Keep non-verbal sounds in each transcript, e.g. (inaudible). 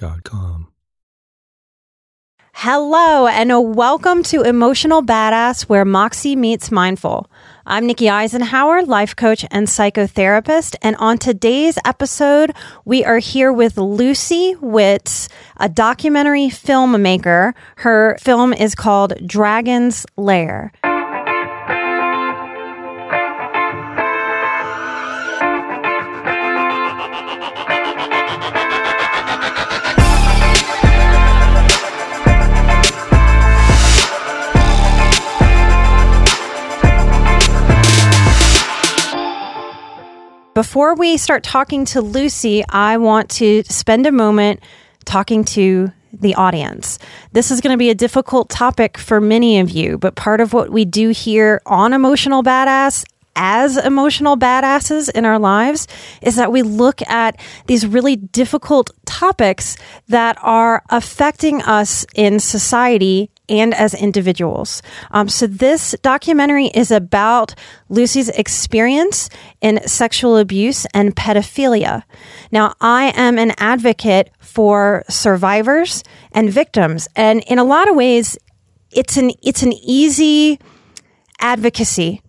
calmhistory.com Hello, and welcome to Emotional Badass, where Moxie meets mindful. I'm Nikki Eisenhauer, life coach and psychotherapist. And on today's episode, we are here with Lucy Witz, a documentary filmmaker. Her film is called Dragon's Lair. Before we start talking to Lucy, I want to spend a moment talking to the audience. This is going to be a difficult topic for many of you, but part of what we do here on Emotional Badass as emotional badasses in our lives is that we look at these really difficult topics that are affecting us in society and as individuals. Um, so this documentary is about Lucy's experience in sexual abuse and pedophilia. Now, I am an advocate for survivors and victims, and in a lot of ways, it's an it's an easy advocacy.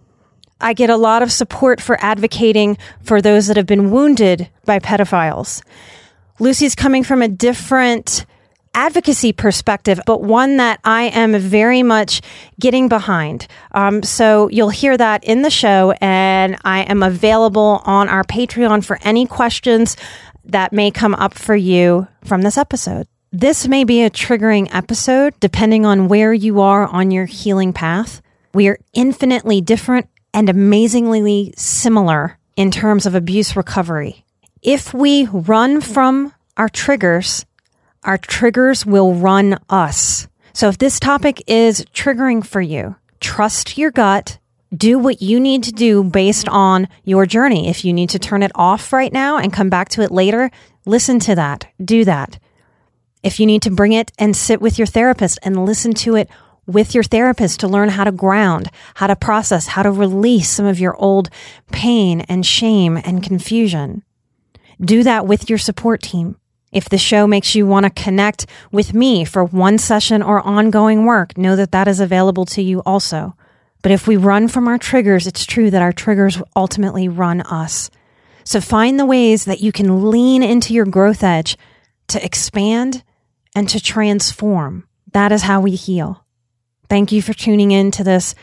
I get a lot of support for advocating for those that have been wounded by pedophiles. Lucy's coming from a different advocacy perspective, but one that I am very much getting behind. Um, so you'll hear that in the show, and I am available on our Patreon for any questions that may come up for you from this episode. This may be a triggering episode depending on where you are on your healing path. We are infinitely different and amazingly similar in terms of abuse recovery. If we run from our triggers, our triggers will run us. So if this topic is triggering for you, trust your gut. Do what you need to do based on your journey. If you need to turn it off right now and come back to it later, listen to that. Do that. If you need to bring it and sit with your therapist and listen to it with your therapist to learn how to ground, how to process, how to release some of your old pain and shame and confusion. Do that with your support team. If the show makes you want to connect with me for one session or ongoing work, know that that is available to you also. But if we run from our triggers, it's true that our triggers ultimately run us. So find the ways that you can lean into your growth edge to expand and to transform. That is how we heal. Thank you for tuning in to this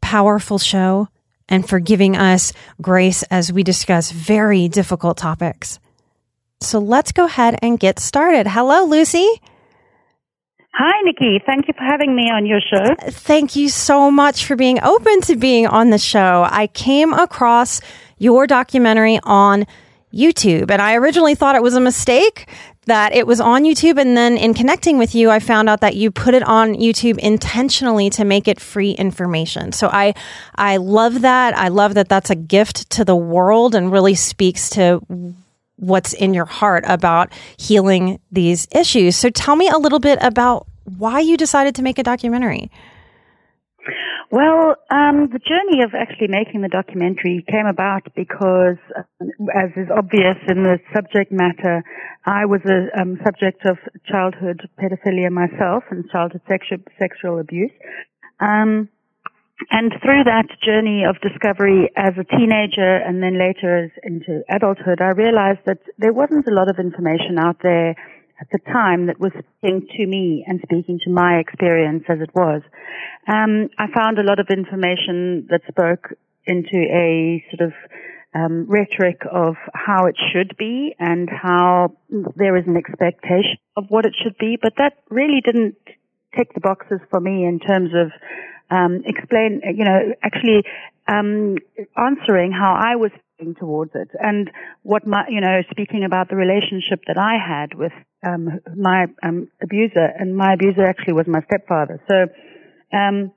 powerful show and for giving us grace as we discuss very difficult topics. So let's go ahead and get started. Hello, Lucy. Hi, Nikki. Thank you for having me on your show. Thank you so much for being open to being on the show. I came across your documentary on YouTube, and I originally thought it was a mistake that it was on YouTube. And then in connecting with you, I found out that you put it on YouTube intentionally to make it free information. So I, I love that. I love that that's a gift to the world and really speaks to what's in your heart about healing these issues. So tell me a little bit about why you decided to make a documentary. Well, um, the journey of actually making the documentary came about because, uh, as is obvious in the subject matter, I was a um, subject of childhood pedophilia myself and childhood sexual, sexual abuse. Um, and through that journey of discovery as a teenager and then later into adulthood, I realized that there wasn't a lot of information out there at the time that was speaking to me and speaking to my experience as it was. Um, I found a lot of information that spoke into a sort of um, rhetoric of how it should be and how there is an expectation of what it should be, but that really didn't tick the boxes for me in terms of um, explain, you know, actually um, answering how I was feeling towards it and what my, you know, speaking about the relationship that I had with um, my um, abuser, and my abuser actually was my stepfather. So um,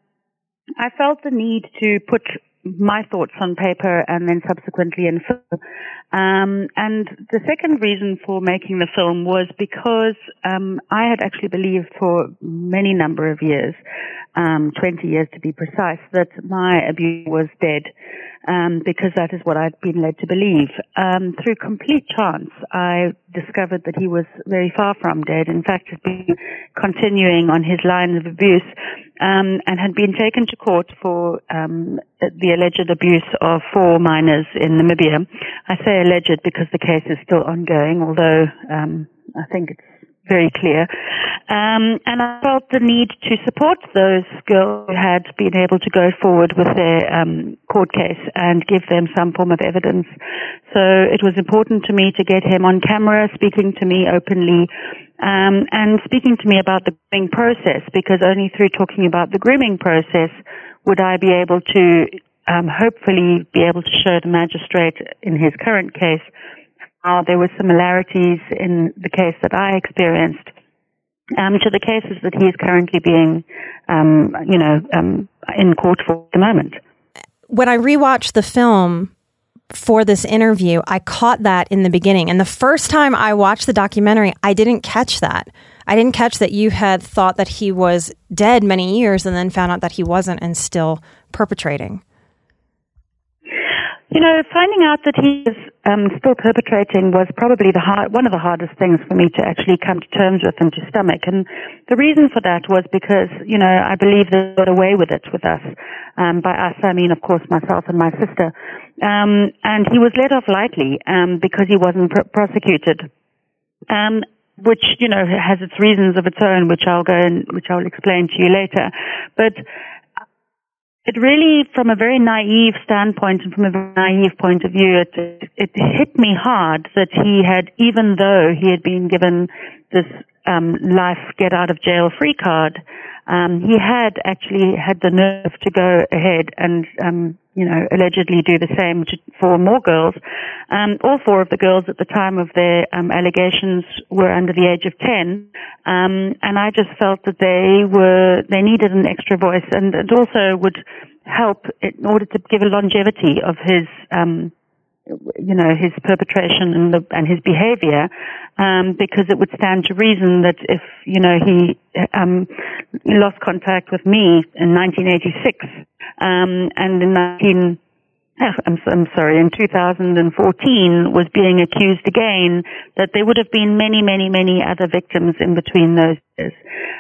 I felt the need to put my thoughts on paper and then subsequently in film. Um, and the second reason for making the film was because um, I had actually believed for many number of years, um, 20 years to be precise, that my abuser was dead um, because that is what I'd been led to believe. Um, through complete chance, I discovered that he was very far from dead. In fact, had been continuing on his line of abuse um, and had been taken to court for um, the alleged abuse of four minors in Namibia. I say alleged because the case is still ongoing, although um, I think it's very clear. Um, and I felt the need to support those girls who had been able to go forward with their um, court case and give them some form of evidence. So it was important to me to get him on camera, speaking to me openly, um, and speaking to me about the grooming process, because only through talking about the grooming process would I be able to um, hopefully be able to show the magistrate in his current case how there were similarities in the case that I experienced um, to the cases that he is currently being, um, you know, um, in court for at the moment. When I rewatched the film for this interview, I caught that in the beginning. And the first time I watched the documentary, I didn't catch that. I didn't catch that you had thought that he was dead many years and then found out that he wasn't and still perpetrating. You know, finding out that he was um, still perpetrating was probably the hard, one of the hardest things for me to actually come to terms with and to stomach. And the reason for that was because, you know, I believe they got away with it with us. Um, by us, I mean, of course, myself and my sister. Um, and he was let off lightly um, because he wasn't pr- prosecuted. Um, which you know has its reasons of its own, which I'll go and which I'll explain to you later. But it really, from a very naive standpoint and from a very naive point of view, it, it hit me hard that he had, even though he had been given this um, life get out of jail free card, um, he had actually had the nerve to go ahead and um, you know, allegedly do the same to, for more girls. Um, all four of the girls at the time of their um, allegations were under the age of 10. Um, and I just felt that they were, they needed an extra voice and it also would help in order to give a longevity of his, um, you know, his perpetration and, the, and his behavior, um, because it would stand to reason that if, you know, he, um, lost contact with me in 1986, um, and in 19, (laughs) I'm, I'm sorry, in 2014 was being accused again that there would have been many, many, many other victims in between those years.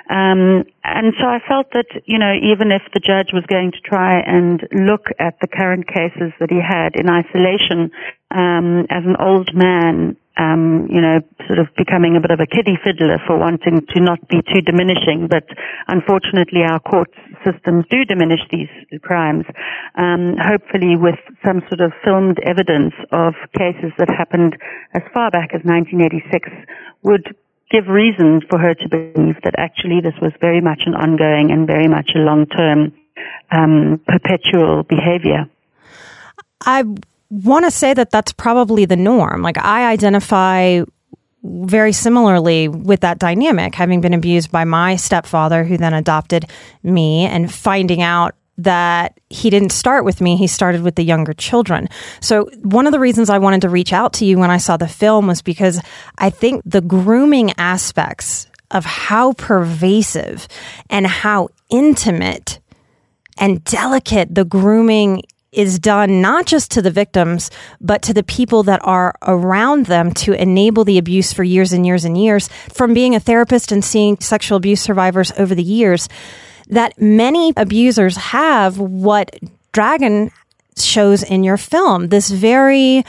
Um, and so I felt that, you know, even if the judge was going to try and look at the current cases that he had in isolation, um, as an old man, um, you know, sort of becoming a bit of a kiddie fiddler for wanting to not be too diminishing. But unfortunately, our court systems do diminish these crimes. Um, hopefully, with some sort of filmed evidence of cases that happened as far back as 1986, would give reason for her to believe that actually this was very much an ongoing and very much a long-term, um, perpetual behavior. I want to say that that's probably the norm. Like I identify very similarly with that dynamic, having been abused by my stepfather, who then adopted me, and finding out that he didn't start with me, he started with the younger children. So, one of the reasons I wanted to reach out to you when I saw the film was because I think the grooming aspects of how pervasive and how intimate and delicate the grooming is done not just to the victims, but to the people that are around them to enable the abuse for years and years and years. From being a therapist and seeing sexual abuse survivors over the years, that many abusers have what Dragon shows in your film. This very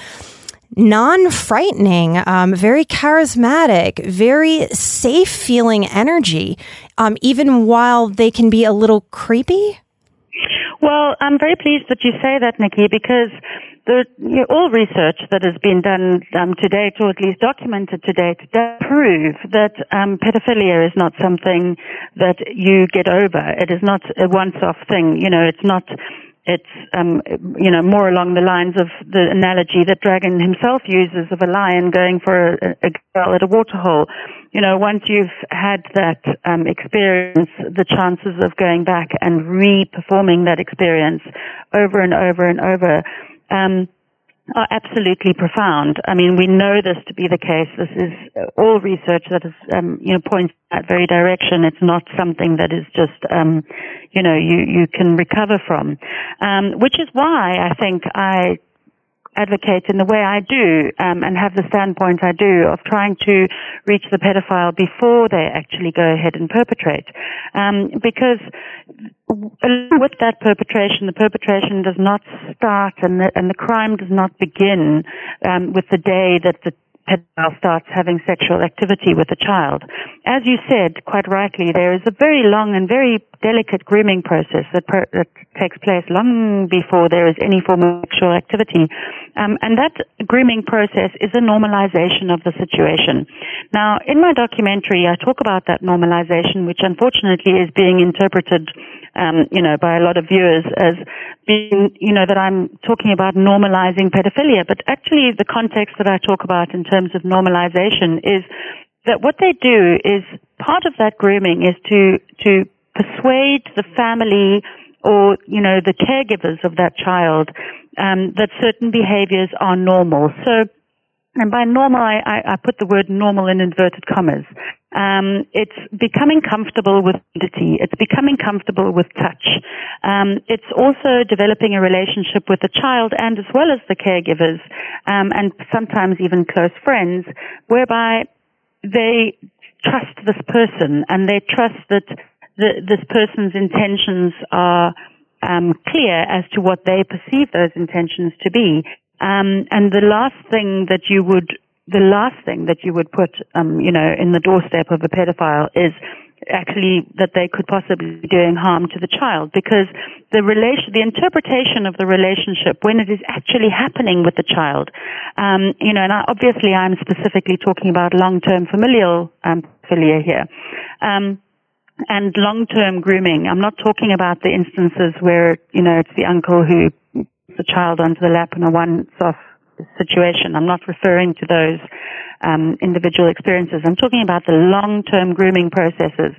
non frightening, um, very charismatic, very safe feeling energy, um, even while they can be a little creepy? Well, I'm very pleased that you say that, Nikki, because the, you know, all research that has been done um, to date, or at least documented to date, does prove that um, pedophilia is not something that you get over. It is not a once-off thing. You know, it's not it's um, you know more along the lines of the analogy that Dragon himself uses of a lion going for a, a girl at a waterhole. You know, once you've had that um, experience, the chances of going back and re-performing that experience over and over and over um, are absolutely profound. I mean, we know this to be the case. This is all research that is, um, you know, points that very direction. It's not something that is just, um, you know, you you can recover from, um, which is why I think I advocate in the way I do um, and have the standpoint I do of trying to reach the pedophile before they actually go ahead and perpetrate. Um, because with that perpetration, the perpetration does not start and the, and the crime does not begin um, with the day that the pedophile starts having sexual activity with a child. As you said quite rightly, there is a very long and very delicate grooming process that, per, that takes place long before there is any form of sexual activity. Um, and that grooming process is a normalization of the situation. Now, in my documentary, I talk about that normalization, which unfortunately is being interpreted um, you know, by a lot of viewers as being, you know, that I'm talking about normalizing pedophilia. But actually, the context that I talk about in terms of normalization is that what they do is part of that grooming is to to persuade the family or you know the caregivers of that child um, that certain behaviors are normal. So and by normal, I, I, I, put the word normal in inverted commas. Um, it's becoming comfortable with nudity. It's becoming comfortable with touch. Um, it's also developing a relationship with the child and as well as the caregivers, um, and sometimes even close friends, whereby they trust this person and they trust that the, this person's intentions are um, clear as to what they perceive those intentions to be. Um, and the last thing that you would, the last thing that you would put, um, you know, in the doorstep of a pedophile is actually that they could possibly be doing harm to the child because the relation, the interpretation of the relationship when it is actually happening with the child, um, you know, and I, obviously I'm specifically talking about long-term familial um, here. Um, and long-term grooming. I'm not talking about the instances where, you know, it's the uncle who puts the child onto the lap in a once-off situation. I'm not referring to those um, individual experiences. I'm talking about the long-term grooming processes.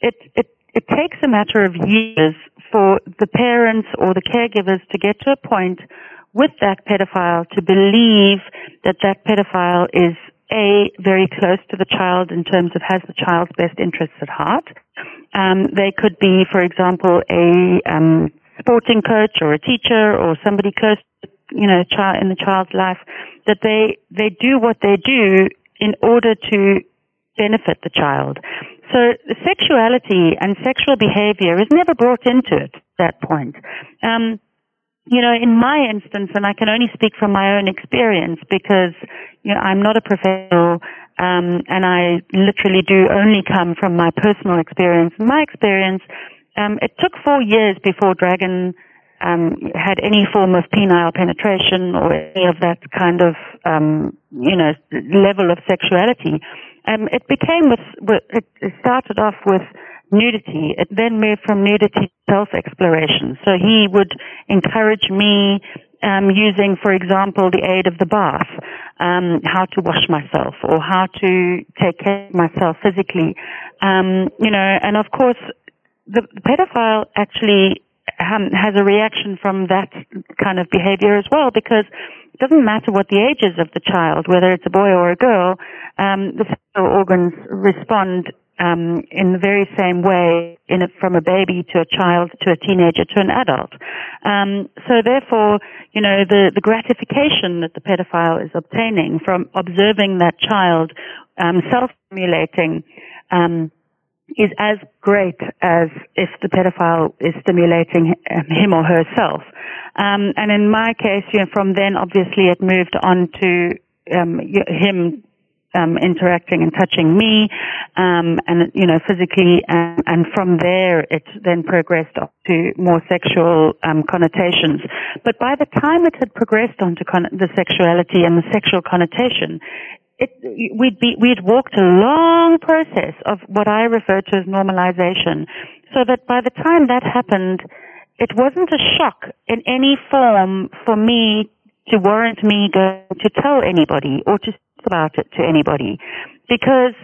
It, it, it takes a matter of years for the parents or the caregivers to get to a point with that pedophile to believe that that pedophile is a very close to the child in terms of has the child's best interests at heart. Um, they could be, for example, a um, sporting coach or a teacher or somebody close, you know, child in the child's life, that they they do what they do in order to benefit the child. So sexuality and sexual behavior is never brought into it at that point. Um, you know, in my instance, and I can only speak from my own experience because, you know, I'm not a professional, um, and I literally do only come from my personal experience. My experience, um, it took four years before Dragon um, had any form of penile penetration or any of that kind of, um, you know, level of sexuality. Um, it became with, with, it started off with nudity. It then moved from nudity to self-exploration. So he would encourage me um, using, for example, the aid of the bath, um, how to wash myself or how to take care of myself physically. Um, you know, and of course, the, pedophile actually has a reaction from that kind of behavior as well because it doesn't matter what the age is of the child, whether it's a boy or a girl, um, the sexual organs respond um, in the very same way in a, from a baby to a child to a teenager to an adult. Um, so therefore, you know, the, the gratification that the pedophile is obtaining from observing that child um, self-stimulating um, is as great as if the pedophile is stimulating him or herself. Um, and in my case, you know, from then obviously it moved on to um, him um, interacting and touching me, um, and you know physically, and, and, from there it then progressed up to more sexual um, connotations. But by the time it had progressed onto con- the sexuality and the sexual connotation, it, we'd be we'd walked a long process of what I refer to as normalization, so that by the time that happened, it wasn't a shock in any form for me to warrant me going to tell anybody or to about it to anybody because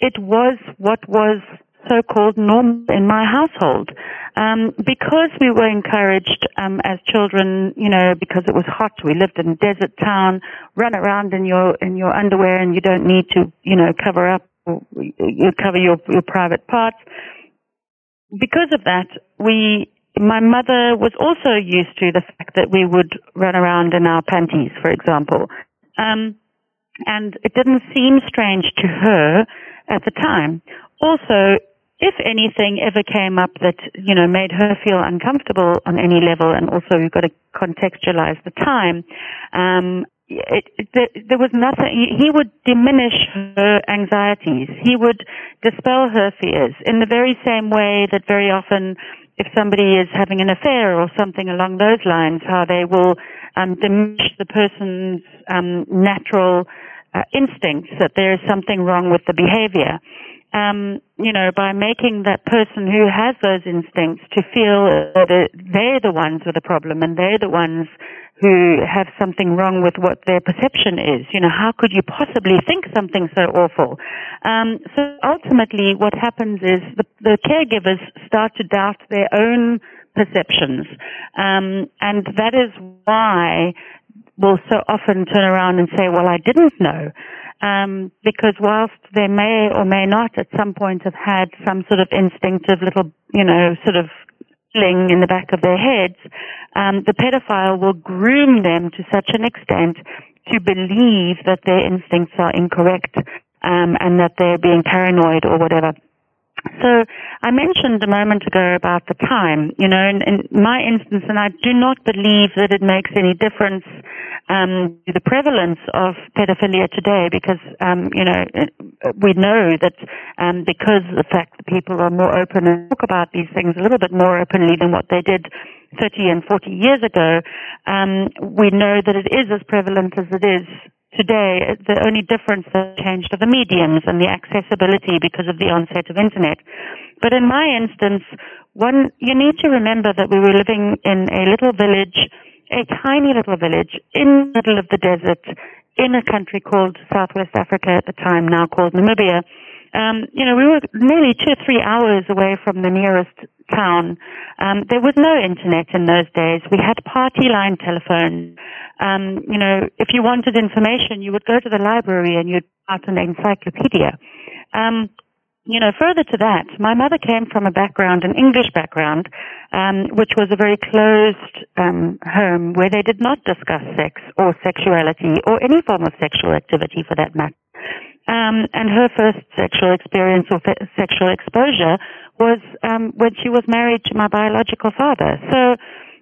it was what was so-called normal in my household. Um, because we were encouraged um, as children, you know, because it was hot, we lived in a desert town, run around in your in your underwear, and you don't need to, you know, cover up, you cover your your private parts. Because of that, we. My mother was also used to the fact that we would run around in our panties, for example. Um, and it didn't seem strange to her at the time. Also, if anything ever came up that, you know, made her feel uncomfortable on any level, and also you've got to contextualize the time, um, it, it, there, was nothing, he would diminish her anxieties. He would dispel her fears in the very same way that very often if somebody is having an affair or something along those lines, how they will um, diminish the person's um, natural uh, instincts that there is something wrong with the behavior. Um, you know, by making that person who has those instincts to feel that they're the ones with the problem and they're the ones who have something wrong with what their perception is. You know, how could you possibly think something so awful? Um, so ultimately, what happens is the, the caregivers start to doubt their own perceptions, um, and that is why will so often turn around and say, well, I didn't know. Um, because whilst they may or may not at some point have had some sort of instinctive little, you know, sort of in the back of their heads, um, the pedophile will groom them to such an extent to believe that their instincts are incorrect um, and that they're being paranoid or whatever. So I mentioned a moment ago about the time, you know, in, in my instance, and I do not believe that it makes any difference um, to the prevalence of pedophilia today because, um, you know, we know that um, because of the fact that people are more open and talk about these things a little bit more openly than what they did 30 and 40 years ago, um, we know that it is as prevalent as it is today, the only difference that changed are the mediums and the accessibility because of the onset of internet. But in my instance, one, you need to remember that we were living in a little village, a tiny little village in the middle of the desert in a country called Southwest Africa at the time, now called Namibia. Um, you know, we were nearly two or three hours away from the nearest town. Um, there was no internet in those days. We had party line telephones. Um, you know, if you wanted information, you would go to the library and you'd out an encyclopedia. Um, you know, further to that, my mother came from a background, an English background, um, which was a very closed um, home where they did not discuss sex or sexuality or any form of sexual activity for that matter. Um, and her first sexual experience or fe- sexual exposure was um, when she was married to my biological father. So,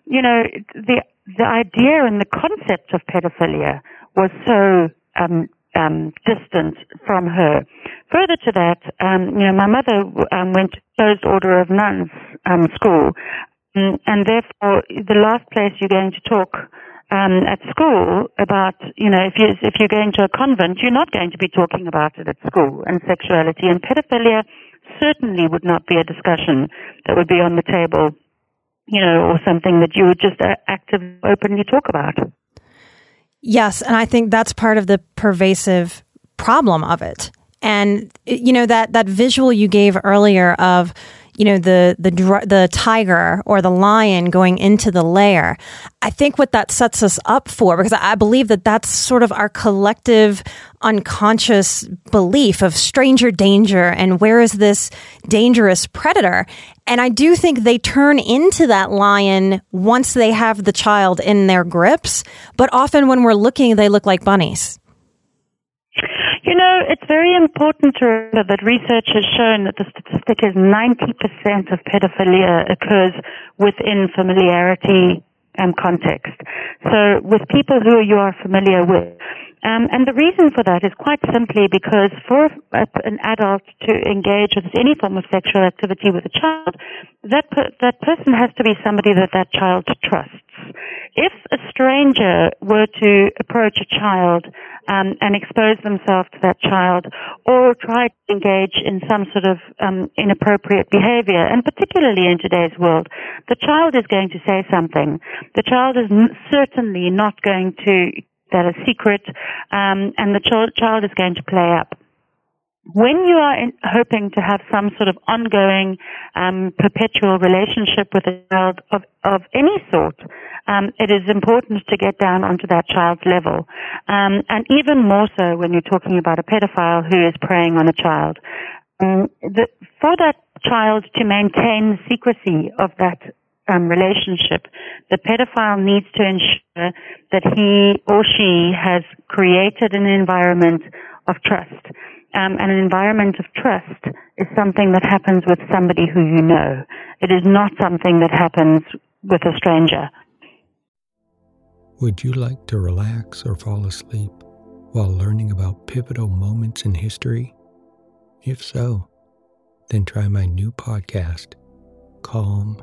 you know, the the idea and the concept of pedophilia was so um, um, distant from her. Further to that, um, you know, my mother um, went to closed order of nuns um, school, um, and therefore the last place you're going to talk um, at school about, you know, if you if you're going to a convent, you're not going to be talking about it at school and sexuality and pedophilia certainly would not be a discussion that would be on the table you know, or something that you would just actively openly talk about. Yes, and I think that's part of the pervasive problem of it. And you know that that visual you gave earlier of you know the the the tiger or the lion going into the lair i think what that sets us up for because i believe that that's sort of our collective unconscious belief of stranger danger and where is this dangerous predator? And i do think they turn into that lion once they have the child in their grips but often when we're looking they look like bunnies You know, it's very important to remember that research has shown that the statistic is 90% of pedophilia occurs within familiarity and context. So with people who you are familiar with, um, and the reason for that is quite simply because for an adult to engage with any form of sexual activity with a child, that per, that person has to be somebody that that child trusts. If a stranger were to approach a child um, and expose themselves to that child, or try to engage in some sort of um, inappropriate behavior, and particularly in today's world, the child is going to say something. The child is n- certainly not going to that a secret, um, and the ch- child is going to play up. When you are in, hoping to have some sort of ongoing, um, perpetual relationship with a child of, of any sort, um, it is important to get down onto that child's level. Um, and even more so when you're talking about a pedophile who is preying on a child. Um, the, for that child to maintain secrecy of that um, relationship, the pedophile needs to ensure that he or she has created an environment of trust. Um, and an environment of trust is something that happens with somebody who you know. It is not something that happens with a stranger. Would you like to relax or fall asleep while learning about pivotal moments in history? If so, then try my new podcast, Calm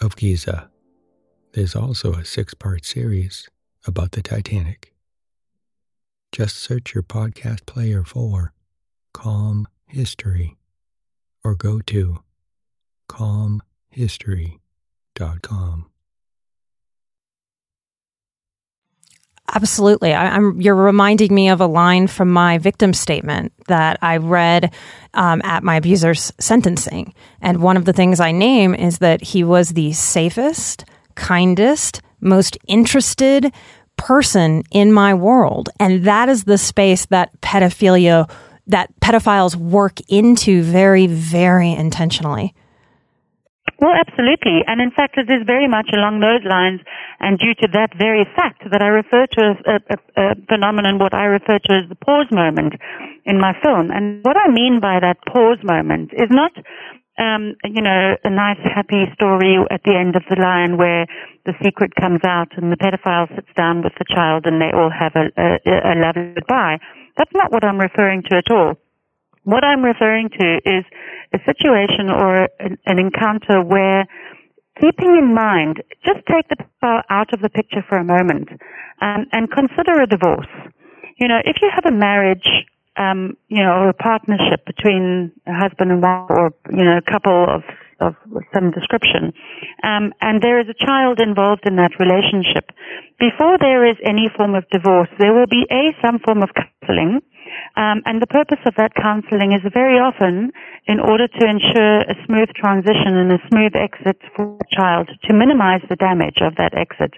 of Giza. There's also a six part series about the Titanic. Just search your podcast player for Calm History or go to calmhistory.com. Absolutely. I, am you're reminding me of a line from my victim statement that I read um, at my abuser's sentencing. And one of the things I name is that he was the safest, kindest, most interested person in my world. And that is the space that pedophilia, that pedophiles work into very, very intentionally. Well, absolutely. And in fact, it is very much along those lines and due to that very fact that I refer to a, a, a, phenomenon, what I refer to as the pause moment in my film. And what I mean by that pause moment is not, um, you know, a nice happy story at the end of the line where the secret comes out and the pedophile sits down with the child and they all have a, a, a lovely goodbye. That's not what I'm referring to at all. What I'm referring to is a situation or an, an encounter where keeping in mind, just take the power out of the picture for a moment um, and consider a divorce. You know, if you have a marriage, um, you know, or a partnership between a husband and wife or, you know, a couple of, of some description, um, and there is a child involved in that relationship, before there is any form of divorce, there will be a, some form of counseling, um, and the purpose of that counseling is very often in order to ensure a smooth transition and a smooth exit for the child to minimize the damage of that exit.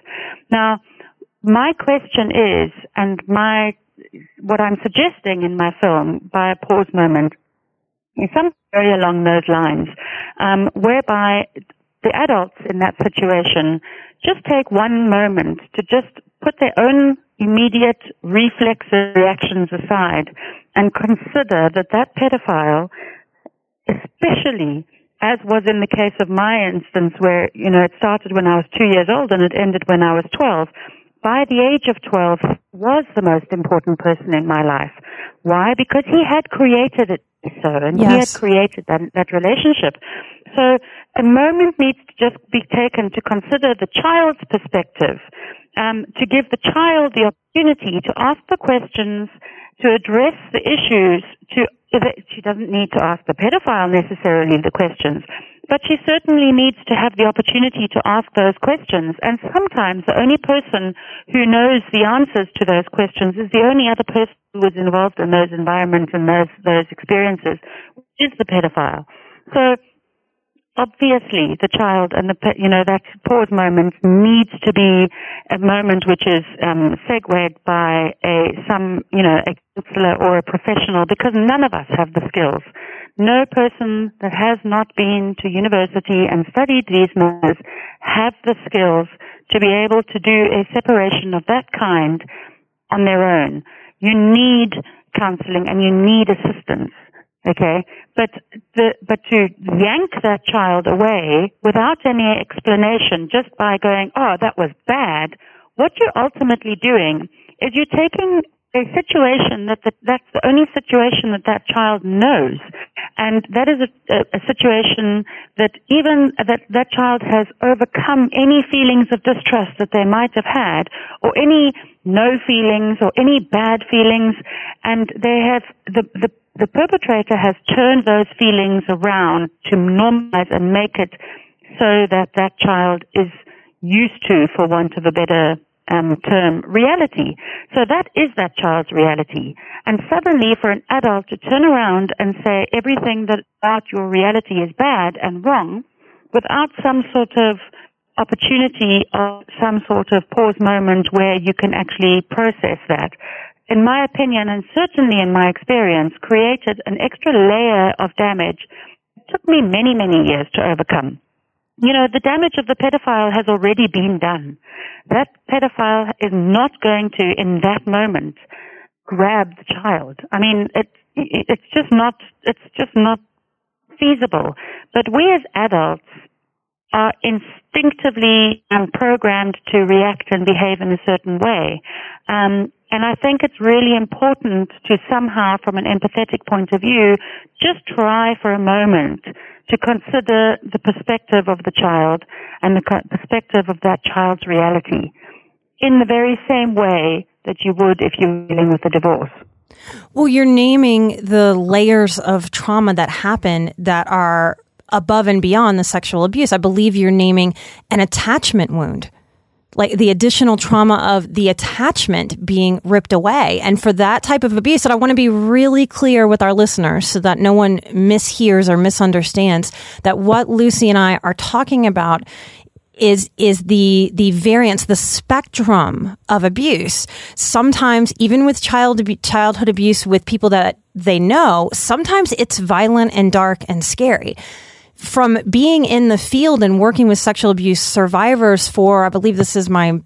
Now, my question is, and my, what I'm suggesting in my film by a pause moment is something very along those lines, um, whereby the adults in that situation just take one moment to just put their own immediate reflexive reactions aside and consider that that pedophile, especially as was in the case of my instance where, you know, it started when I was two years old and it ended when I was 12, by the age of 12 was the most important person in my life. Why? Because he had created it so and yes. he had created that, that relationship. So a moment needs to just be taken to consider the child's perspective um, to give the child the opportunity to ask the questions, to address the issues, to she doesn't need to ask the pedophile necessarily the questions, but she certainly needs to have the opportunity to ask those questions. And sometimes the only person who knows the answers to those questions is the only other person who was involved in those environments and those, those experiences, which is the pedophile. So obviously the child and the you know that pause moment needs to be a moment which is um, segued by a some you know a counselor or a professional because none of us have the skills. No person that has not been to university and studied these matters have the skills to be able to do a separation of that kind on their own. You need counseling and you need assistance. Okay, but the but to yank that child away without any explanation, just by going, "Oh, that was bad," what you're ultimately doing is you're taking a situation that the, that's the only situation that that child knows, and that is a, a, situation that even that that child has overcome any feelings of distrust that they might have had, or any no feelings or any bad feelings, and they have the the the perpetrator has turned those feelings around to normalize and make it so that that child is used to, for want of a better um, term, reality. So that is that child's reality. And suddenly, for an adult to turn around and say everything that about your reality is bad and wrong, without some sort of opportunity or some sort of pause moment where you can actually process that, in my opinion, and certainly in my experience, created an extra layer of damage. It took me many, many years to overcome. You know, the damage of the pedophile has already been done. That pedophile is not going to, in that moment, grab the child. I mean, it, it's just not, it's just not feasible. But we as adults are instinctively um, programmed to react and behave in a certain way. Um, and I think it's really important to somehow, from an empathetic point of view, just try for a moment to consider the perspective of the child and the perspective of that child's reality in the very same way that you would if you were dealing with a divorce. Well, you're naming the layers of trauma that happen that are above and beyond the sexual abuse. I believe you're naming an attachment wound like the additional trauma of the attachment being ripped away. And for that type of abuse, that I want to be really clear with our listeners so that no one mishears or misunderstands that what Lucy and I are talking about is is the the variance, the spectrum of abuse. Sometimes, even with child childhood abuse with people that they know, sometimes it's violent and dark and scary from being in the field and working with sexual abuse survivors for, I believe this is my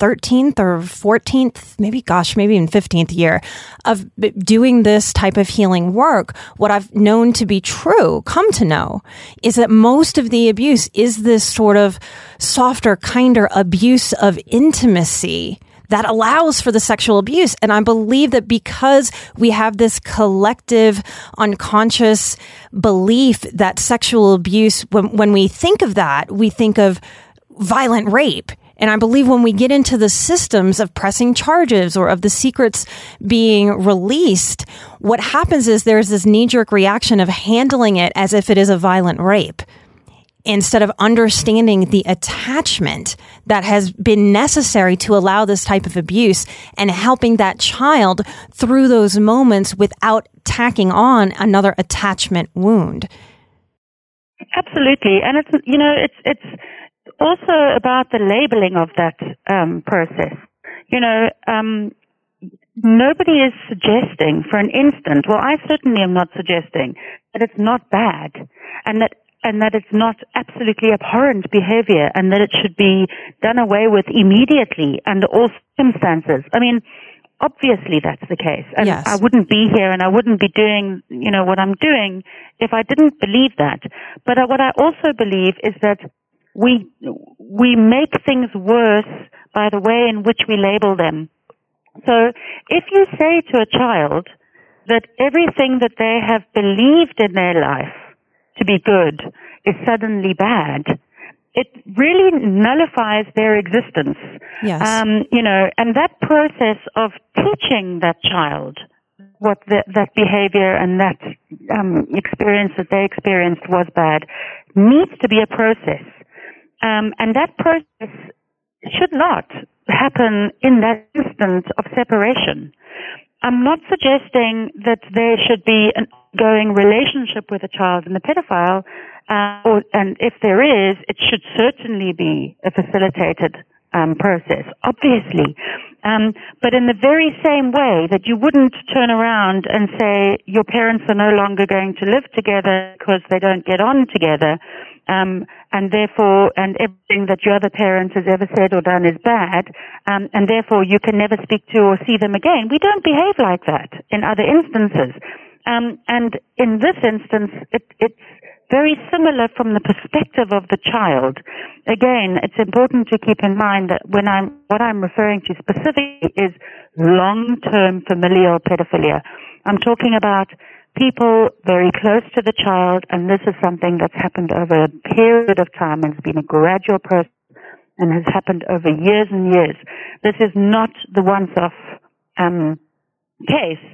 13th or 14th, maybe, gosh, maybe even 15th year of doing this type of healing work, what I've known to be true, come to know, is that most of the abuse is this sort of softer, kinder abuse of intimacy that allows for the sexual abuse. And I believe that because we have this collective unconscious belief that sexual abuse, when, when we think of that, we think of violent rape. And I believe when we get into the systems of pressing charges or of the secrets being released, what happens is there's this knee jerk reaction of handling it as if it is a violent rape instead of understanding the attachment that has been necessary to allow this type of abuse and helping that child through those moments without tacking on another attachment wound. Absolutely, and it's you know it's it's also about the labeling of that um, process. You know, um, nobody is suggesting for an instant. Well, I certainly am not suggesting that it's not bad, and that and that it's not absolutely abhorrent behavior and that it should be done away with immediately under all circumstances. I mean, obviously that's the case. And yes. I wouldn't be here and I wouldn't be doing, you know, what I'm doing if I didn't believe that. But uh, what I also believe is that we, we make things worse by the way in which we label them. So if you say to a child that everything that they have believed in their life to be good is suddenly bad, it really nullifies their existence. Yes. Um, you know, and that process of teaching that child what the, that behavior and that um, experience that they experienced was bad needs to be a process. Um, and that process should not happen in that instant of separation. I'm not suggesting that there should be an ongoing relationship with a child and the pedophile, uh, or, and if there is, it should certainly be a facilitated um, process, obviously. Um, but in the very same way that you wouldn't turn around and say your parents are no longer going to live together because they don't get on together, um, and therefore, and everything that your other parent has ever said or done is bad, um, and therefore you can never speak to or see them again. We don't behave like that in other instances. Um, and in this instance, it, it's very similar from the perspective of the child. Again, it's important to keep in mind that when I'm, what I'm referring to specifically is long-term familial pedophilia. I'm talking about people very close to the child, and this is something that's happened over a period of time and has been a gradual process and has happened over years and years. This is not the once-off um, case.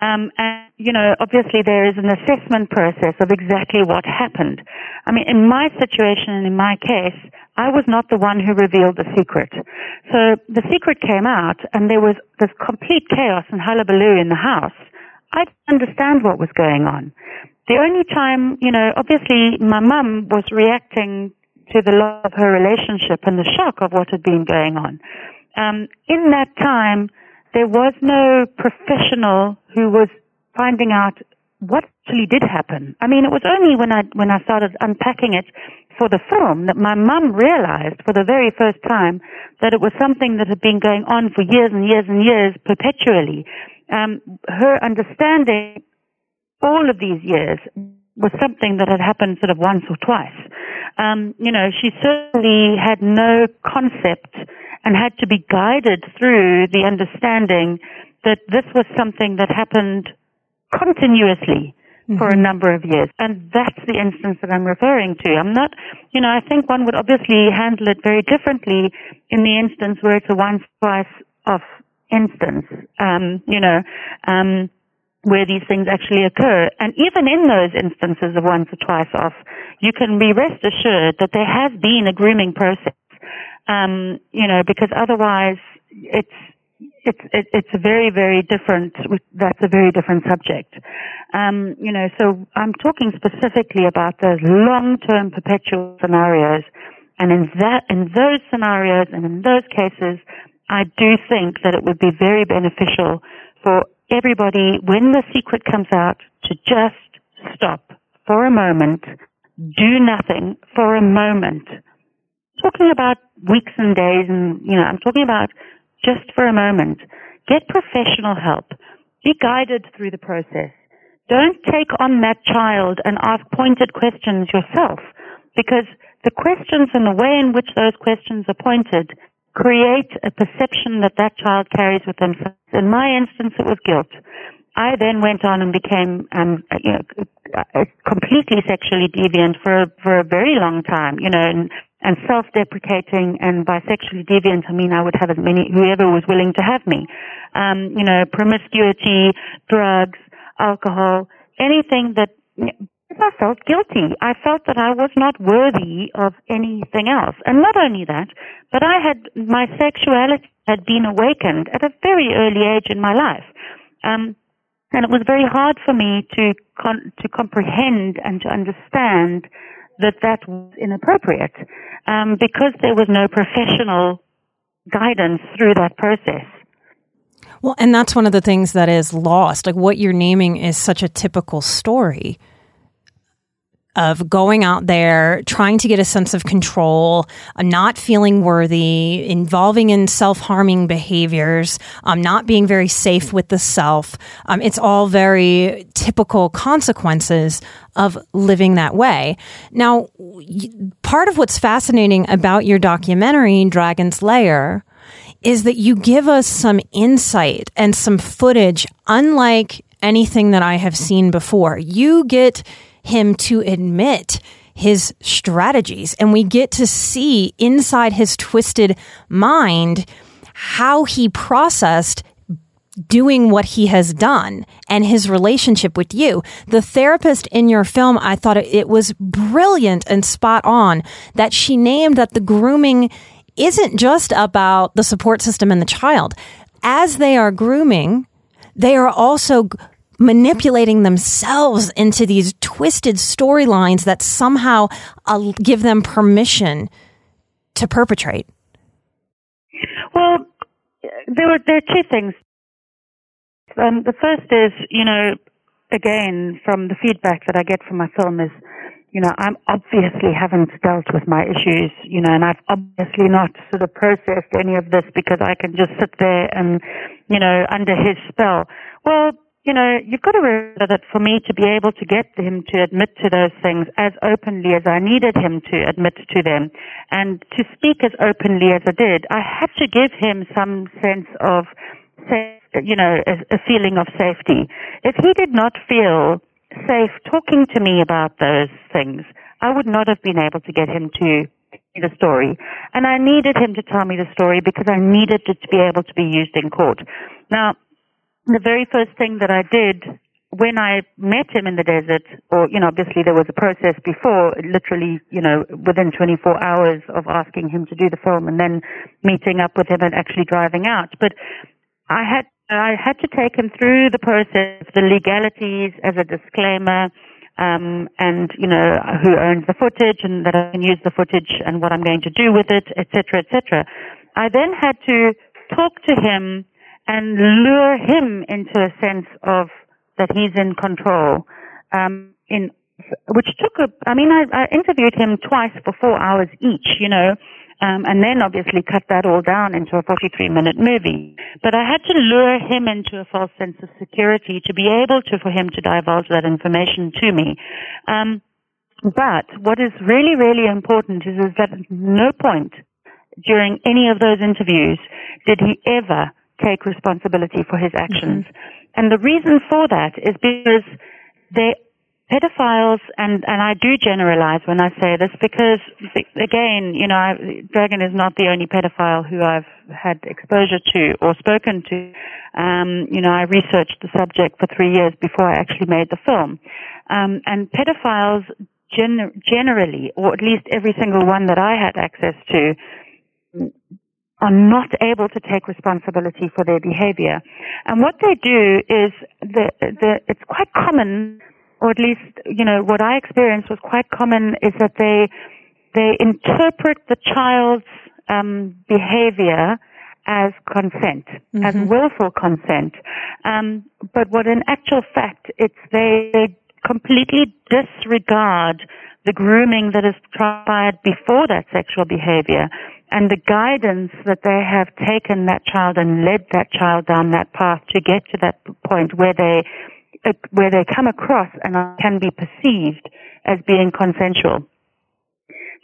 Um, and, you know, obviously there is an assessment process of exactly what happened. I mean, in my situation and in my case, I was not the one who revealed the secret. So the secret came out and there was this complete chaos and hullabaloo in the house. I didn't understand what was going on. The only time, you know, obviously my mum was reacting to the loss of her relationship and the shock of what had been going on. Um, in that time, there was no professional who was finding out what actually did happen. I mean, it was only when I when I started unpacking it for the film that my mum realized for the very first time that it was something that had been going on for years and years and years perpetually. Um, her understanding all of these years was something that had happened sort of once or twice. Um, you know, she certainly had no concept and had to be guided through the understanding that this was something that happened continuously mm-hmm. for a mm-hmm. number of years. And that's the instance that I'm referring to. I'm not, you know, I think one would obviously handle it very differently in the instance where it's a once, twice off instance, um, you know, um, where these things actually occur. And even in those instances of once or twice off, you can be rest assured that there has been a grooming process um, you know, because otherwise it's it's it, it's a very very different. That's a very different subject. Um, you know, so I'm talking specifically about those long-term perpetual scenarios, and in that in those scenarios and in those cases, I do think that it would be very beneficial for everybody when the secret comes out to just stop for a moment, do nothing for a moment, talking about weeks and days and, you know, I'm talking about just for a moment. Get professional help. Be guided through the process. Don't take on that child and ask pointed questions yourself because the questions and the way in which those questions are pointed create a perception that that child carries with themselves. In my instance, it was guilt. I then went on and became, um, you know, completely sexually deviant for for a very long time. You know, and and self-deprecating and by sexually deviant, I mean I would have as many, whoever was willing to have me. Um, you know, promiscuity, drugs, alcohol, anything that, I felt guilty. I felt that I was not worthy of anything else. And not only that, but I had, my sexuality had been awakened at a very early age in my life. Um, and it was very hard for me to con- to comprehend and to understand that that was inappropriate um, because there was no professional guidance through that process. Well, and that's one of the things that is lost. Like what you're naming is such a typical story of going out there, trying to get a sense of control, uh, not feeling worthy, involving in self harming behaviors, um, not being very safe with the self. Um, it's all very typical consequences of living that way. Now, part of what's fascinating about your documentary, Dragon's Lair, is that you give us some insight and some footage unlike anything that I have seen before. You get him to admit his strategies and we get to see inside his twisted mind how he processed doing what he has done and his relationship with you. The therapist in your film, I thought it was brilliant and spot on that she named that the grooming isn't just about the support system and the child. As they are grooming, they are also manipulating themselves into these twisted storylines that somehow uh, give them permission to perpetrate. Well, there were there are two things um, the first is, you know, again, from the feedback that I get from my film is, you know, I'm obviously haven't dealt with my issues, you know, and I've obviously not sort of processed any of this because I can just sit there and, you know, under his spell. Well, you know, you've got to remember that for me to be able to get him to admit to those things as openly as I needed him to admit to them and to speak as openly as I did, I had to give him some sense of you know, a, feeling of safety. If he did not feel safe talking to me about those things, I would not have been able to get him to the story. And I needed him to tell me the story because I needed it to be able to be used in court. Now, the very first thing that I did when I met him in the desert, or, you know, obviously there was a process before, literally, you know, within 24 hours of asking him to do the film and then meeting up with him and actually driving out. But I had I had to take him through the process, the legalities as a disclaimer, um, and you know who owns the footage and that I can use the footage and what I'm going to do with it, etc., etc. I then had to talk to him and lure him into a sense of that he's in control. Um, in which took a, I mean, I, I interviewed him twice for four hours each, you know, um, and then obviously cut that all down into a 43 minute movie. But I had to lure him into a false sense of security to be able to, for him to divulge that information to me. Um, but what is really, really important is, is that at no point during any of those interviews did he ever take responsibility for his actions. Mm-hmm. And the reason for that is because they pedophiles, and, and I do generalize when I say this because, again, you know, I, Dragon is not the only pedophile who I've had exposure to or spoken to. Um, you know, I researched the subject for three years before I actually made the film. Um, and pedophiles gen- generally, or at least every single one that I had access to, are not able to take responsibility for their behavior. And what they do is the, the, it's quite common or at least, you know, what I experienced was quite common is that they, they interpret the child's um, behavior as consent, mm-hmm. as willful consent. Um, but what in actual fact, it's they, they completely disregard the grooming that is transpired before that sexual behavior and the guidance that they have taken that child and led that child down that path to get to that point where they uh, where they come across and can be perceived as being consensual.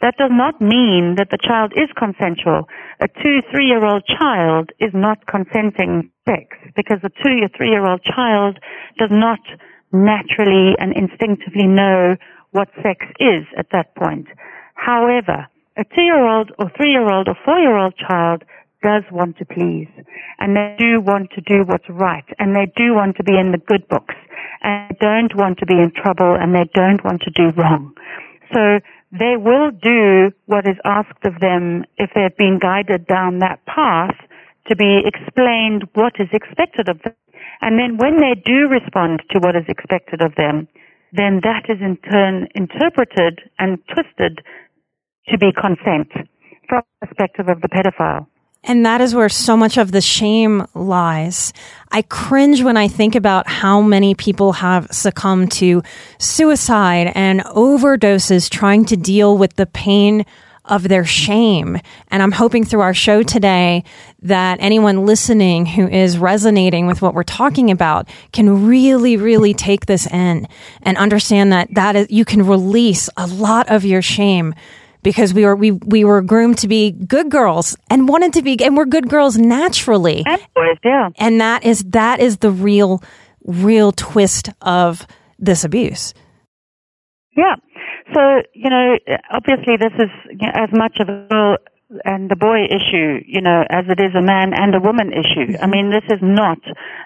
That does not mean that the child is consensual. A two, three year old child is not consenting sex because a two or three year old child does not naturally and instinctively know what sex is at that point. However, a two year old or three year old or four year old child does want to please and they do want to do what's right and they do want to be in the good books and they don't want to be in trouble and they don't want to do wrong. So they will do what is asked of them if they've been guided down that path to be explained what is expected of them. And then when they do respond to what is expected of them, then that is in turn interpreted and twisted to be consent from the perspective of the pedophile. And that is where so much of the shame lies. I cringe when I think about how many people have succumbed to suicide and overdoses trying to deal with the pain of their shame. And I'm hoping through our show today that anyone listening who is resonating with what we're talking about can really, really take this in and understand that that is, you can release a lot of your shame because we were we we were groomed to be good girls and wanted to be and we're good girls naturally. yeah. And that is that is the real real twist of this abuse. Yeah. So, you know, obviously this is you know, as much of a and the boy issue, you know, as it is a man and a woman issue. I mean, this is not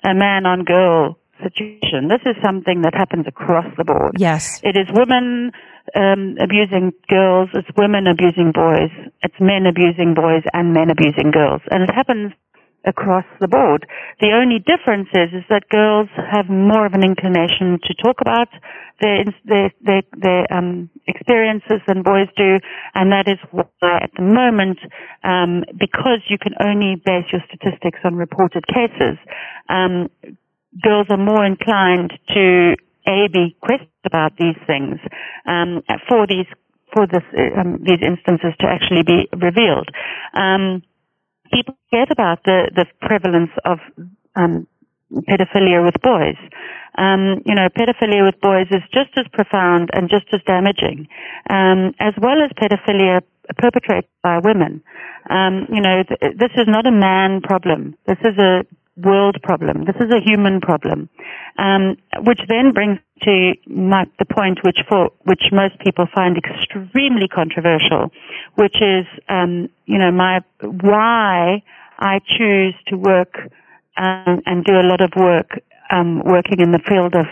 a man on girl situation. This is something that happens across the board. Yes. It is women um, abusing girls, it's women abusing boys, it's men abusing boys and men abusing girls. And it happens across the board. The only difference is, is that girls have more of an inclination to talk about their their their, their um, experiences than boys do, and that is why at the moment, um, because you can only base your statistics on reported cases, um, girls are more inclined to a be questioned about these things um, for these for this, um, these instances to actually be revealed. People forget about the, the prevalence of um, pedophilia with boys. Um, you know, pedophilia with boys is just as profound and just as damaging, um, as well as pedophilia perpetrated by women. Um, you know, th- this is not a man problem. This is a world problem. This is a human problem, um, which then brings to my, the point which for which most people find extremely controversial, which is um, you know my why I choose to work um, and do a lot of work um, working in the field of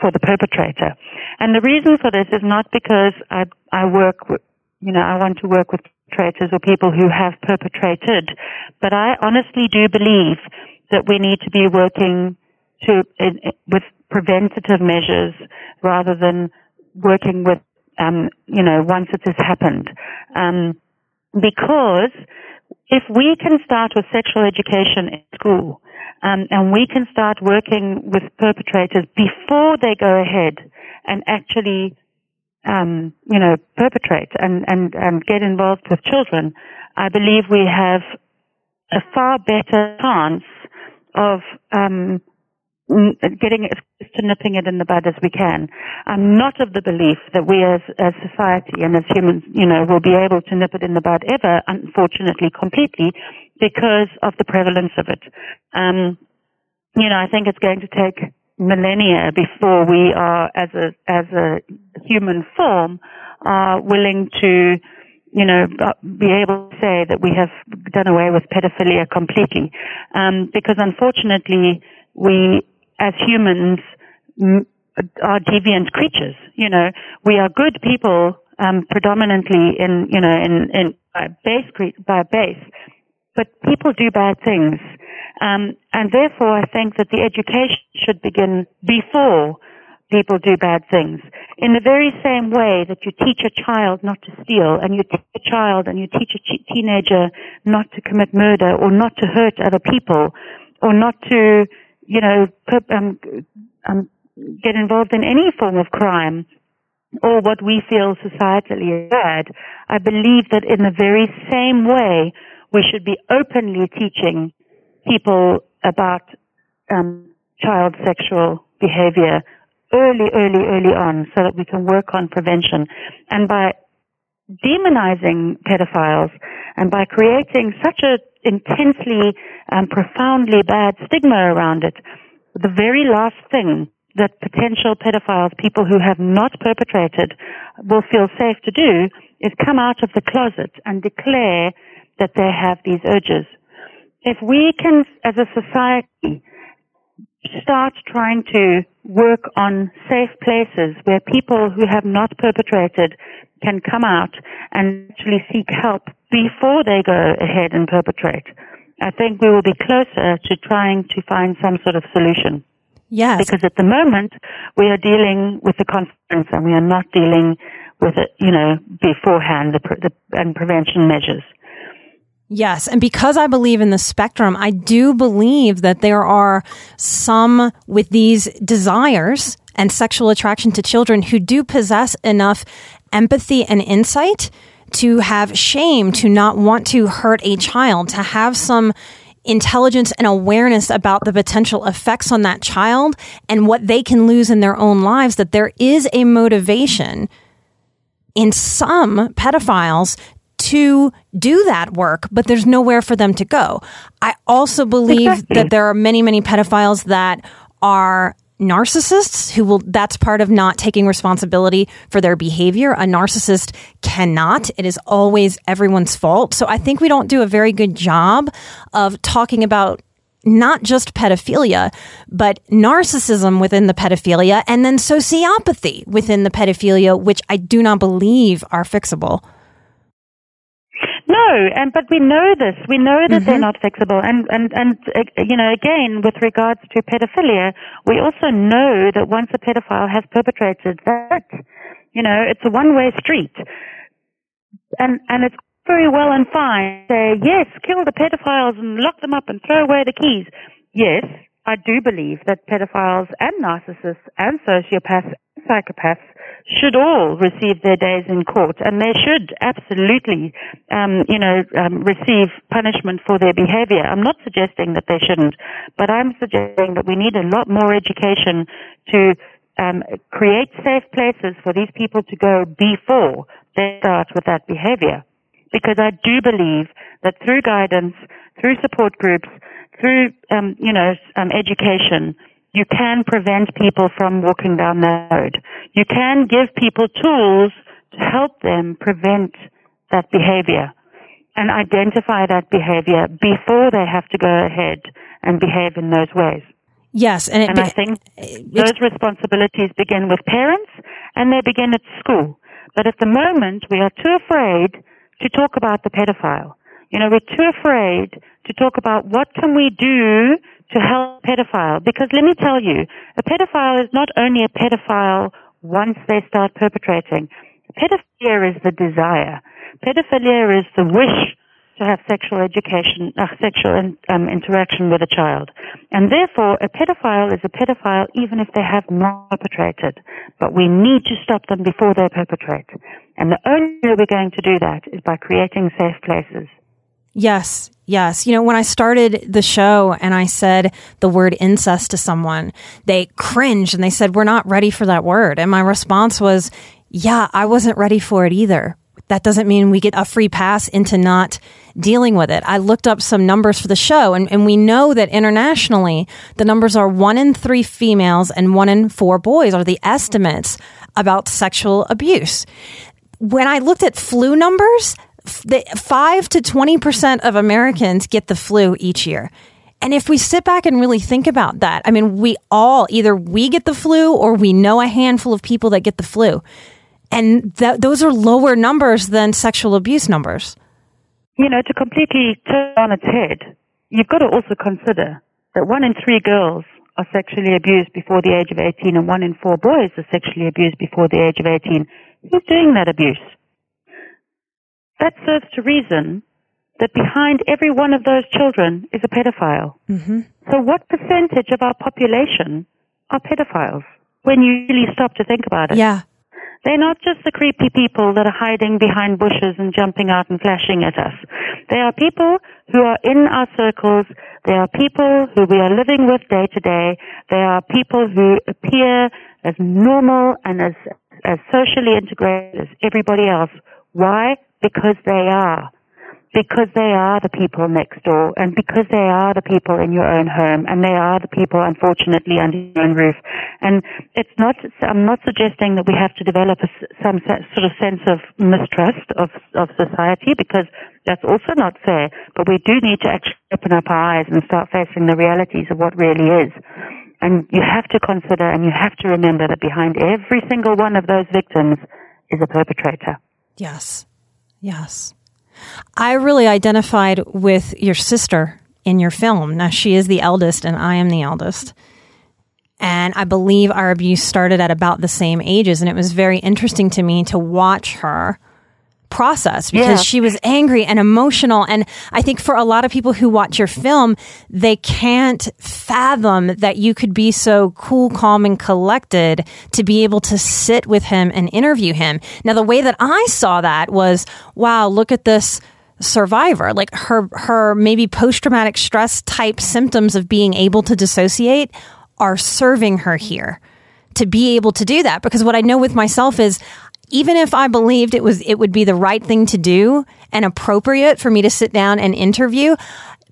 for the perpetrator, and the reason for this is not because I I work you know I want to work with perpetrators or people who have perpetrated, but I honestly do believe that we need to be working to in, with preventative measures rather than working with um, you know once it has happened. Um, because if we can start with sexual education in school um, and we can start working with perpetrators before they go ahead and actually um, you know perpetrate and, and, and get involved with children, I believe we have a far better chance of um, getting it to nipping it in the bud as we can. I'm not of the belief that we as as society and as humans, you know, will be able to nip it in the bud ever, unfortunately, completely, because of the prevalence of it. Um, you know, I think it's going to take millennia before we are, as a as a human form, are willing to you know, uh, be able to say that we have done away with pedophilia completely. Um, because unfortunately, we, as humans, m- are deviant creatures. You know, we are good people, um, predominantly in, you know, in, in by base, by base, but people do bad things. Um, and therefore, I think that the education should begin before people do bad things. In the very same way that you teach a child not to steal, and you teach a child and you teach a teenager not to commit murder or not to hurt other people, or not to, you know, um, um, get involved in any form of crime, or what we feel societally is bad, I believe that in the very same way, we should be openly teaching people about um, child sexual behavior early, early, early on so that we can work on prevention. And by demonizing pedophiles and by creating such a intensely and profoundly bad stigma around it, the very last thing that potential pedophiles, people who have not perpetrated, will feel safe to do is come out of the closet and declare that they have these urges. If we can, as a society, start trying to work on safe places where people who have not perpetrated can come out and actually seek help before they go ahead and perpetrate. I think we will be closer to trying to find some sort of solution. Yes. Because at the moment, we are dealing with the consequence and we are not dealing with it, you know, beforehand the, the, and prevention measures. Yes. And because I believe in the spectrum, I do believe that there are some with these desires and sexual attraction to children who do possess enough empathy and insight to have shame, to not want to hurt a child, to have some intelligence and awareness about the potential effects on that child and what they can lose in their own lives, that there is a motivation in some pedophiles to do that work, but there's nowhere for them to go. I also believe exactly. that there are many, many pedophiles that are narcissists who will that's part of not taking responsibility for their behavior a narcissist cannot it is always everyone's fault so i think we don't do a very good job of talking about not just pedophilia but narcissism within the pedophilia and then sociopathy within the pedophilia which i do not believe are fixable no, and but we know this. We know that mm-hmm. they're not fixable, and and and uh, you know, again, with regards to pedophilia, we also know that once a pedophile has perpetrated that, you know, it's a one-way street, and and it's very well and fine say yes, kill the pedophiles and lock them up and throw away the keys. Yes, I do believe that pedophiles and narcissists and sociopaths psychopaths should all receive their days in court, and they should absolutely, um, you know, um, receive punishment for their behavior. I'm not suggesting that they shouldn't, but I'm suggesting that we need a lot more education to um, create safe places for these people to go before they start with that behavior. Because I do believe that through guidance, through support groups, through, um, you know, um, education, you can prevent people from walking down that road. You can give people tools to help them prevent that behavior and identify that behavior before they have to go ahead and behave in those ways. Yes, and, it, and I think those responsibilities begin with parents and they begin at school. But at the moment, we are too afraid to talk about the pedophile. You know, we're too afraid to talk about what can we do to help pedophile. Because let me tell you, a pedophile is not only a pedophile once they start perpetrating. Pedophilia is the desire. Pedophilia is the wish to have sexual education, uh, sexual in, um, interaction with a child. And therefore, a pedophile is a pedophile even if they have not perpetrated. But we need to stop them before they perpetrate. And the only way we're going to do that is by creating safe places. Yes, yes. You know, when I started the show and I said the word incest to someone, they cringed and they said, We're not ready for that word. And my response was, Yeah, I wasn't ready for it either. That doesn't mean we get a free pass into not dealing with it. I looked up some numbers for the show, and, and we know that internationally, the numbers are one in three females and one in four boys are the estimates about sexual abuse. When I looked at flu numbers, the, 5 to 20% of Americans get the flu each year. And if we sit back and really think about that, I mean, we all either we get the flu or we know a handful of people that get the flu. And that, those are lower numbers than sexual abuse numbers. You know, to completely turn on its head, you've got to also consider that one in three girls are sexually abused before the age of 18 and one in four boys are sexually abused before the age of 18. Who's doing that abuse? That serves to reason that behind every one of those children is a pedophile. Mm-hmm. So what percentage of our population are pedophiles when you really stop to think about it? Yeah. They're not just the creepy people that are hiding behind bushes and jumping out and flashing at us. They are people who are in our circles. They are people who we are living with day to day. They are people who appear as normal and as, as socially integrated as everybody else. Why? because they are. Because they are the people next door and because they are the people in your own home and they are the people, unfortunately, under your own roof. And it's not, I'm not suggesting that we have to develop a, some sort of sense of mistrust of, of society because that's also not fair. But we do need to actually open up our eyes and start facing the realities of what really is. And you have to consider and you have to remember that behind every single one of those victims is a perpetrator. Yes. Yes. I really identified with your sister in your film. Now, she is the eldest, and I am the eldest. And I believe our abuse started at about the same ages. And it was very interesting to me to watch her process because yeah. she was angry and emotional. And I think for a lot of people who watch your film, they can't fathom that you could be so cool, calm, and collected to be able to sit with him and interview him. Now, the way that I saw that was, wow, look at this survivor like her her maybe post traumatic stress type symptoms of being able to dissociate are serving her here to be able to do that because what I know with myself is even if I believed it was it would be the right thing to do and appropriate for me to sit down and interview,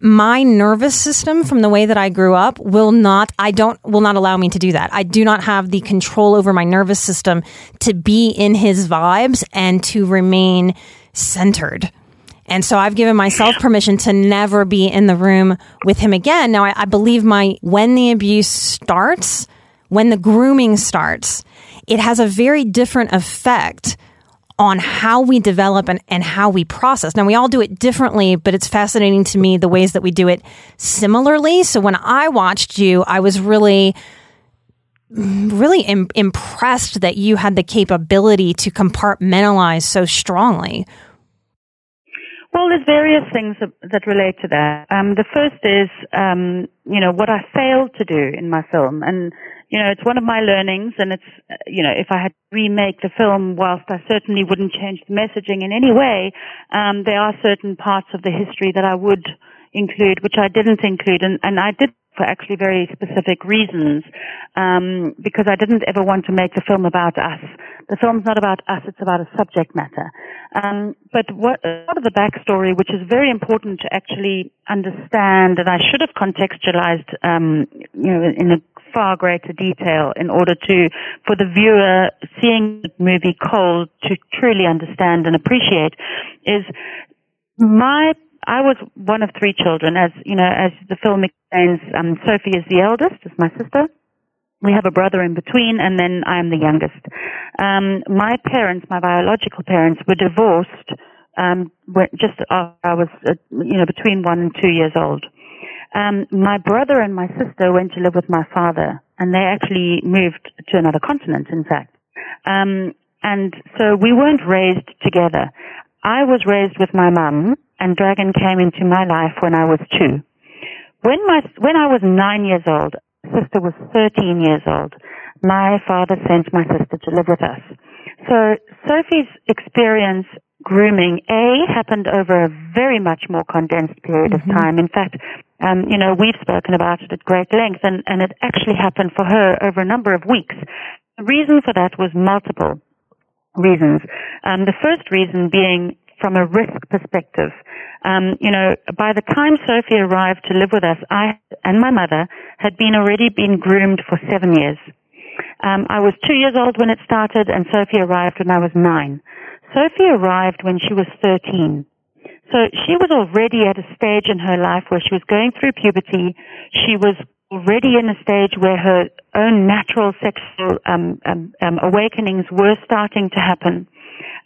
my nervous system from the way that I grew up will not I don't will not allow me to do that. I do not have the control over my nervous system to be in his vibes and to remain centered. And so I've given myself permission to never be in the room with him again. Now I, I believe my when the abuse starts, when the grooming starts, it has a very different effect on how we develop and, and how we process. Now, we all do it differently, but it's fascinating to me the ways that we do it similarly. So when I watched you, I was really, really Im- impressed that you had the capability to compartmentalize so strongly. Well, there's various things that relate to that. Um, the first is, um, you know, what I failed to do in my film, and you know, it's one of my learnings, and it's, you know, if I had to remake the film, whilst I certainly wouldn't change the messaging in any way, um, there are certain parts of the history that I would include, which I didn't include, and, and I did for actually very specific reasons, um, because I didn't ever want to make the film about us. The film's not about us; it's about a subject matter. Um, but what part of the backstory, which is very important to actually understand, and I should have contextualized, um, you know, in a far greater detail in order to, for the viewer seeing the movie cold to truly understand and appreciate, is my I was one of three children. As you know, as the film explains, um, Sophie is the eldest, is my sister. We have a brother in between, and then I am the youngest. Um, my parents, my biological parents, were divorced um, just after I was, uh, you know, between one and two years old. Um, my brother and my sister went to live with my father, and they actually moved to another continent, in fact. Um, and so we weren't raised together. I was raised with my mum, and Dragon came into my life when I was two. When my when I was nine years old, sister was 13 years old. My father sent my sister to live with us. So Sophie's experience grooming A happened over a very much more condensed period mm-hmm. of time. In fact, um, you know, we've spoken about it at great length and, and it actually happened for her over a number of weeks. The reason for that was multiple reasons. Um, the first reason being from a risk perspective. Um, you know, by the time Sophie arrived to live with us, I and my mother had been already been groomed for seven years. Um, I was two years old when it started, and Sophie arrived when I was nine. Sophie arrived when she was 13. So she was already at a stage in her life where she was going through puberty. She was already in a stage where her own natural sexual um, um, um awakenings were starting to happen.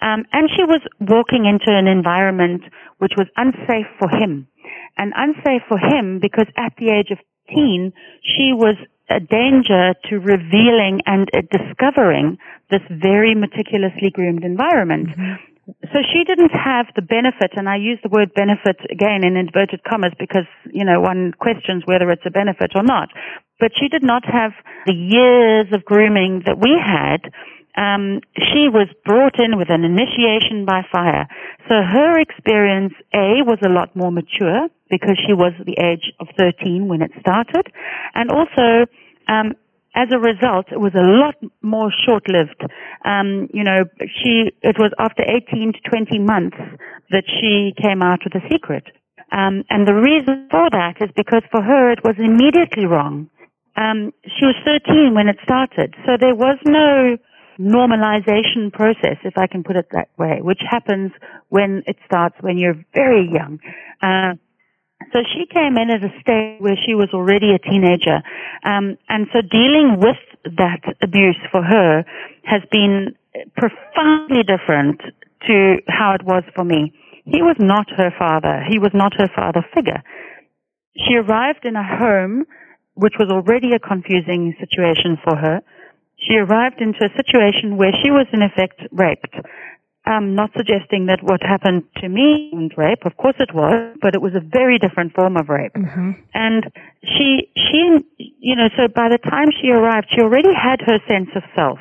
Um, and she was walking into an environment which was unsafe for him. And unsafe for him because at the age of 15, she was a danger to revealing and uh, discovering this very meticulously groomed environment. Mm-hmm. So she didn't have the benefit, and I use the word benefit again in inverted commas because, you know, one questions whether it's a benefit or not. But she did not have the years of grooming that we had um, she was brought in with an initiation by fire. So her experience, A, was a lot more mature because she was the age of 13 when it started. And also, um, as a result, it was a lot more short-lived. Um, you know, she, it was after 18 to 20 months that she came out with a secret. Um, and the reason for that is because for her it was immediately wrong. Um, she was 13 when it started, so there was no normalization process, if I can put it that way, which happens when it starts when you're very young. Uh, so she came in at a stage where she was already a teenager. Um, and so dealing with that abuse for her has been profoundly different to how it was for me. He was not her father. He was not her father figure. She arrived in a home which was already a confusing situation for her she arrived into a situation where she was in effect raped. I'm not suggesting that what happened to me was rape. Of course it was, but it was a very different form of rape. Mm-hmm. And she, she, you know, so by the time she arrived, she already had her sense of self.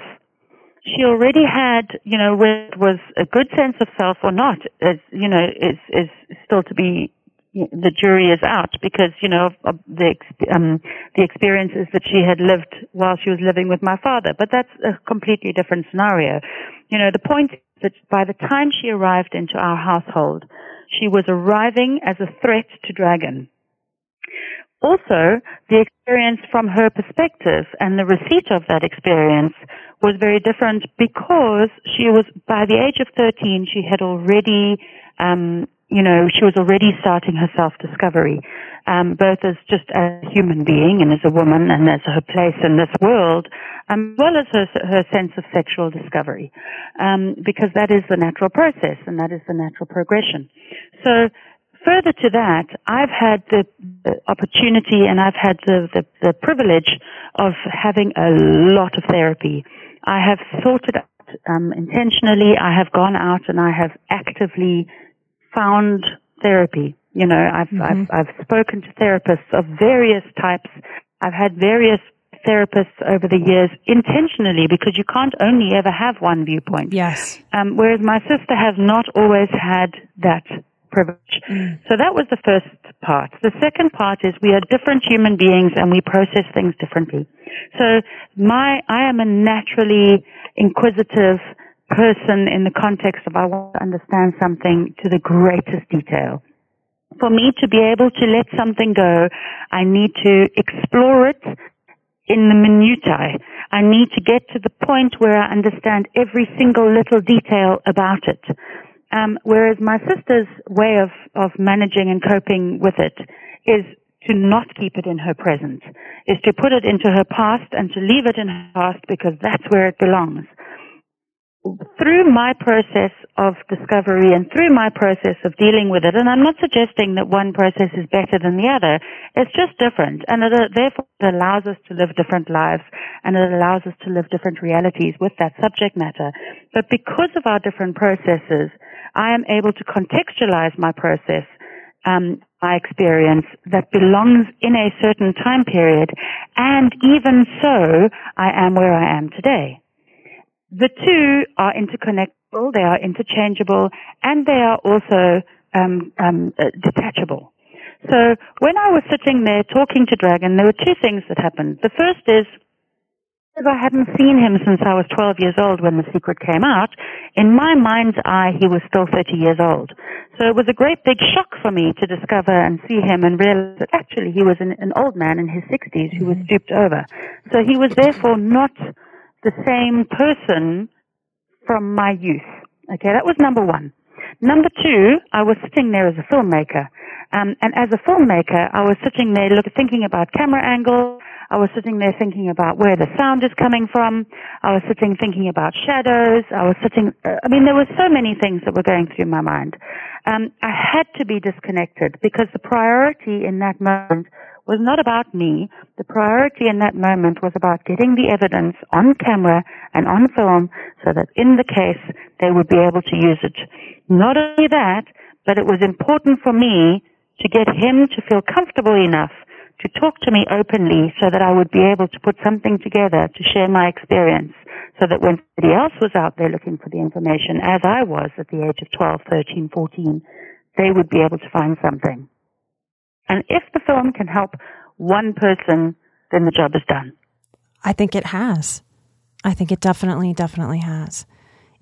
She already had, you know, whether it was a good sense of self or not, is, you know, is, is still to be the jury is out because you know the um, the experiences that she had lived while she was living with my father. But that's a completely different scenario. You know, the point is that by the time she arrived into our household, she was arriving as a threat to Dragon. Also, the experience from her perspective and the receipt of that experience was very different because she was, by the age of 13, she had already, um, you know, she was already starting her self-discovery, um, both as just a human being and as a woman and as her place in this world, um, as well as her, her sense of sexual discovery, um, because that is the natural process and that is the natural progression. So further to that, I've had the, the opportunity and I've had the, the, the, privilege of having a lot of therapy. I have it out um, intentionally. I have gone out and I have actively found therapy. You know, I've, mm-hmm. I've, I've spoken to therapists of various types. I've had various therapists over the years intentionally because you can't only ever have one viewpoint. Yes. Um, whereas my sister has not always had that privilege. Mm. So that was the first part. The second part is we are different human beings and we process things differently. So my, I am a naturally inquisitive person in the context of I want to understand something to the greatest detail. For me to be able to let something go, I need to explore it in the minutiae. I need to get to the point where I understand every single little detail about it. Um, whereas my sister's way of, of managing and coping with it is to not keep it in her present, is to put it into her past and to leave it in her past because that's where it belongs through my process of discovery and through my process of dealing with it, and I'm not suggesting that one process is better than the other, it's just different, and it, therefore it allows us to live different lives, and it allows us to live different realities with that subject matter. But because of our different processes, I am able to contextualize my process um, my experience that belongs in a certain time period, and even so, I am where I am today. The two are interconnectable, they are interchangeable, and they are also um, um, uh, detachable. So when I was sitting there talking to Dragon, there were two things that happened. The first is, because I hadn't seen him since I was 12 years old when The Secret came out, in my mind's eye, he was still 30 years old. So it was a great big shock for me to discover and see him and realize that actually he was an, an old man in his 60s who was mm-hmm. stooped over. So he was therefore not the same person from my youth. Okay, that was number one. Number two, I was sitting there as a filmmaker. Um, and as a filmmaker, I was sitting there look, thinking about camera angle. I was sitting there thinking about where the sound is coming from. I was sitting thinking about shadows. I was sitting, uh, I mean, there were so many things that were going through my mind. Um, I had to be disconnected because the priority in that moment was not about me. The priority in that moment was about getting the evidence on camera and on film so that in the case they would be able to use it. Not only that, but it was important for me to get him to feel comfortable enough to talk to me openly so that I would be able to put something together to share my experience so that when somebody else was out there looking for the information, as I was at the age of 12, 13, 14, they would be able to find something. And if the film can help one person, then the job is done. I think it has. I think it definitely, definitely has.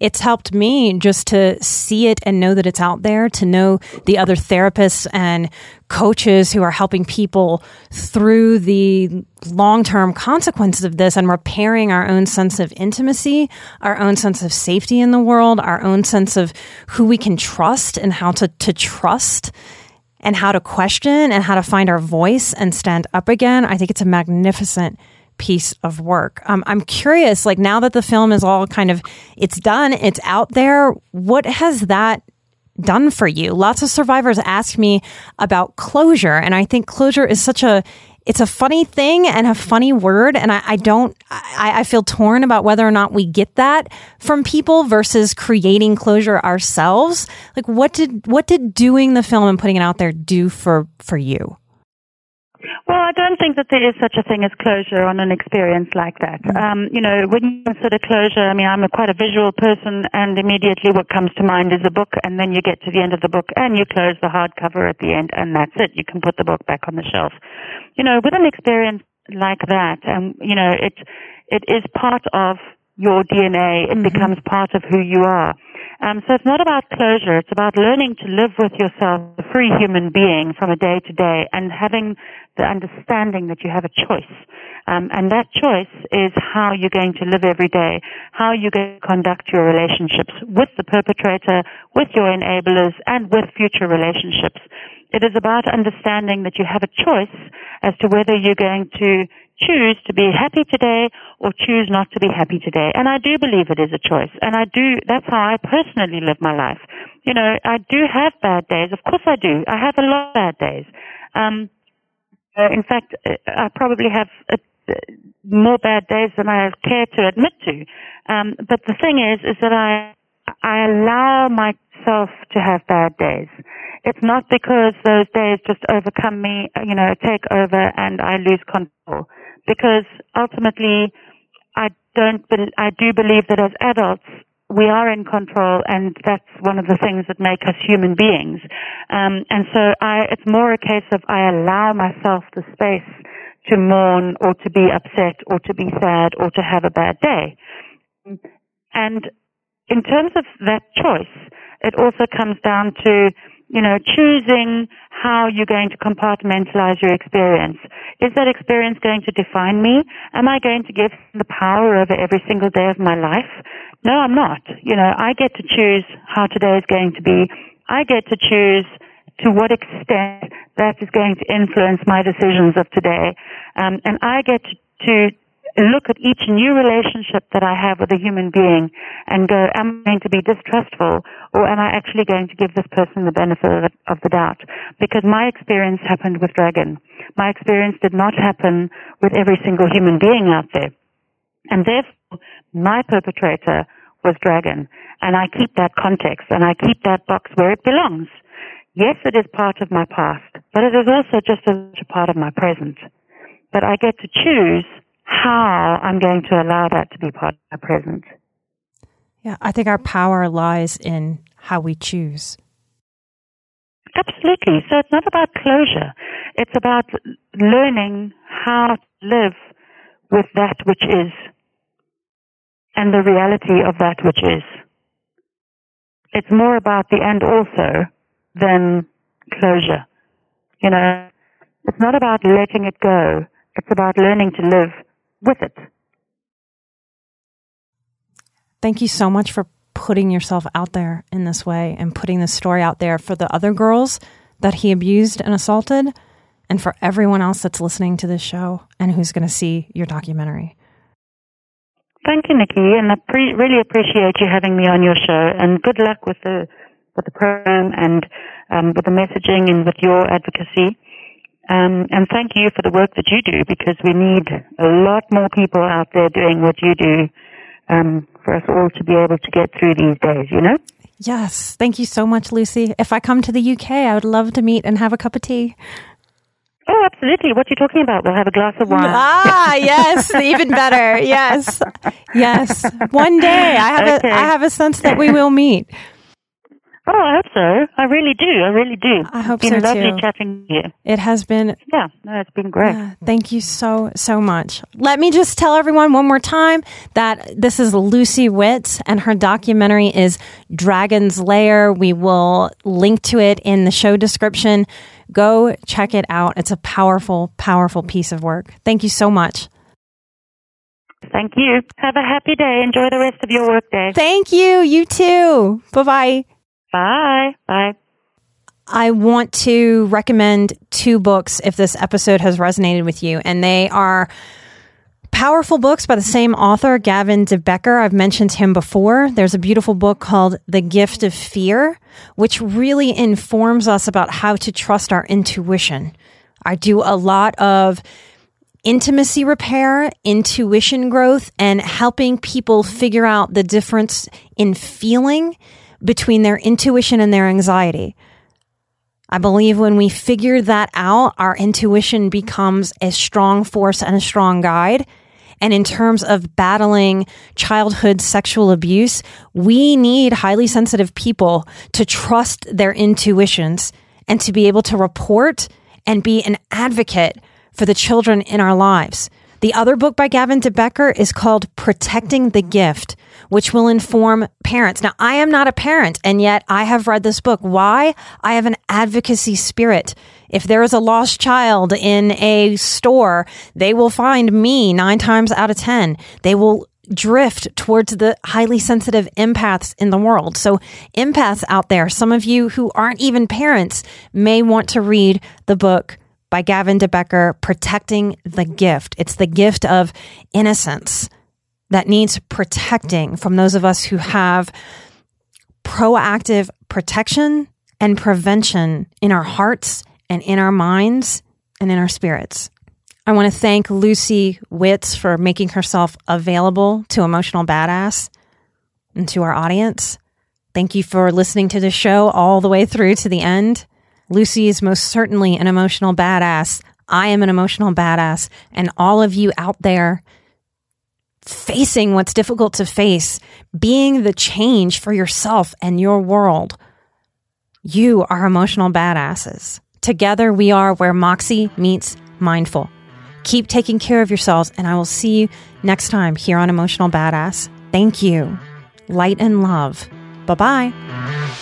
It's helped me just to see it and know that it's out there, to know the other therapists and coaches who are helping people through the long term consequences of this and repairing our own sense of intimacy, our own sense of safety in the world, our own sense of who we can trust and how to, to trust and how to question and how to find our voice and stand up again, I think it's a magnificent piece of work. Um, I'm curious, like now that the film is all kind of, it's done, it's out there, what has that done for you? Lots of survivors ask me about closure, and I think closure is such a it's a funny thing and a funny word. And I, I don't, I, I, feel torn about whether or not we get that from people versus creating closure ourselves. Like what did, what did doing the film and putting it out there do for, for you? Well, I don't think that there is such a thing as closure on an experience like that. Mm-hmm. Um, you know, when you consider closure, I mean, I'm a quite a visual person, and immediately what comes to mind is a book, and then you get to the end of the book, and you close the hardcover at the end, and that's it. You can put the book back on the shelf. You know, with an experience like that, and um, you know, it it is part of your DNA. It mm-hmm. becomes part of who you are. Um, so it's not about closure. It's about learning to live with yourself, a free human being from a day to day and having the understanding that you have a choice. Um, and that choice is how you're going to live every day, how you're going to conduct your relationships with the perpetrator, with your enablers, and with future relationships. It is about understanding that you have a choice as to whether you're going to choose to be happy today or choose not to be happy today. And I do believe it is a choice. And I do, that's how I personally live my life. You know, I do have bad days. Of course I do. I have a lot of bad days. Um, uh, in fact, uh, I probably have a, more bad days than I care to admit to. Um, but the thing is, is that I, I allow myself to have bad days. It's not because those days just overcome me, you know, take over and I lose control because ultimately I don't, be- I do believe that as adults, we are in control and that's one of the things that make us human beings. Um, and so I, it's more a case of I allow myself the space to mourn or to be upset or to be sad or to have a bad day. And in terms of that choice, it also comes down to you know, choosing how you're going to compartmentalize your experience. Is that experience going to define me? Am I going to give the power over every single day of my life? No, I'm not. You know, I get to choose how today is going to be. I get to choose to what extent that is going to influence my decisions of today. Um, and I get to, look at each new relationship that I have with a human being and go, am I going to be distrustful or am I actually going to give this person the benefit of the doubt? Because my experience happened with Dragon. My experience did not happen with every single human being out there. And therefore, my perpetrator was Dragon. And I keep that context and I keep that box where it belongs. Yes, it is part of my past, but it is also just a part of my present. But I get to choose how I'm going to allow that to be part of my present. Yeah, I think our power lies in how we choose. Absolutely. So it's not about closure. It's about learning how to live with that which is and the reality of that which is. It's more about the end also than closure. You know, it's not about letting it go. It's about learning to live with it. Thank you so much for putting yourself out there in this way and putting this story out there for the other girls that he abused and assaulted and for everyone else that's listening to this show and who's going to see your documentary. Thank you, Nikki, and I pre- really appreciate you having me on your show. And good luck with the with the program and um, with the messaging and with your advocacy. Um, and thank you for the work that you do because we need a lot more people out there doing what you do um, for us all to be able to get through these days, you know? Yes. Thank you so much, Lucy. If I come to the UK, I would love to meet and have a cup of tea. Oh, absolutely. What are you talking about? We'll have a glass of wine. Ah, yes, (laughs) even better. Yes, yes. One day, I have okay. a I have a sense that we will meet. Oh, I hope so. I really do. I really do. I hope it's been so lovely too. chatting to you. It has been. Yeah, no, it's been great. Uh, thank you so so much. Let me just tell everyone one more time that this is Lucy Witz, and her documentary is Dragon's Lair. We will link to it in the show description. Go check it out. It's a powerful, powerful piece of work. Thank you so much. Thank you. Have a happy day. Enjoy the rest of your work day. Thank you. You too. Bye bye. Bye. Bye. I want to recommend two books if this episode has resonated with you, and they are powerful books by the same author, Gavin de Becker. I've mentioned him before. There's a beautiful book called The Gift of Fear, which really informs us about how to trust our intuition. I do a lot of intimacy repair, intuition growth, and helping people figure out the difference in feeling between their intuition and their anxiety. I believe when we figure that out, our intuition becomes a strong force and a strong guide. And in terms of battling childhood sexual abuse, we need highly sensitive people to trust their intuitions and to be able to report and be an advocate for the children in our lives. The other book by Gavin de Becker is called Protecting the Gift which will inform parents. Now, I am not a parent, and yet I have read this book. Why? I have an advocacy spirit. If there is a lost child in a store, they will find me nine times out of 10. They will drift towards the highly sensitive empaths in the world. So, empaths out there, some of you who aren't even parents may want to read the book by Gavin de Becker, Protecting the Gift. It's the gift of innocence that needs protecting from those of us who have proactive protection and prevention in our hearts and in our minds and in our spirits. I want to thank Lucy Witz for making herself available to Emotional Badass and to our audience. Thank you for listening to the show all the way through to the end. Lucy is most certainly an emotional badass. I am an emotional badass. And all of you out there facing what's difficult to face, being the change for yourself and your world, you are emotional badasses. Together we are where Moxie meets mindful. Keep taking care of yourselves, and I will see you next time here on Emotional Badass. Thank you. Light and love. Bye bye.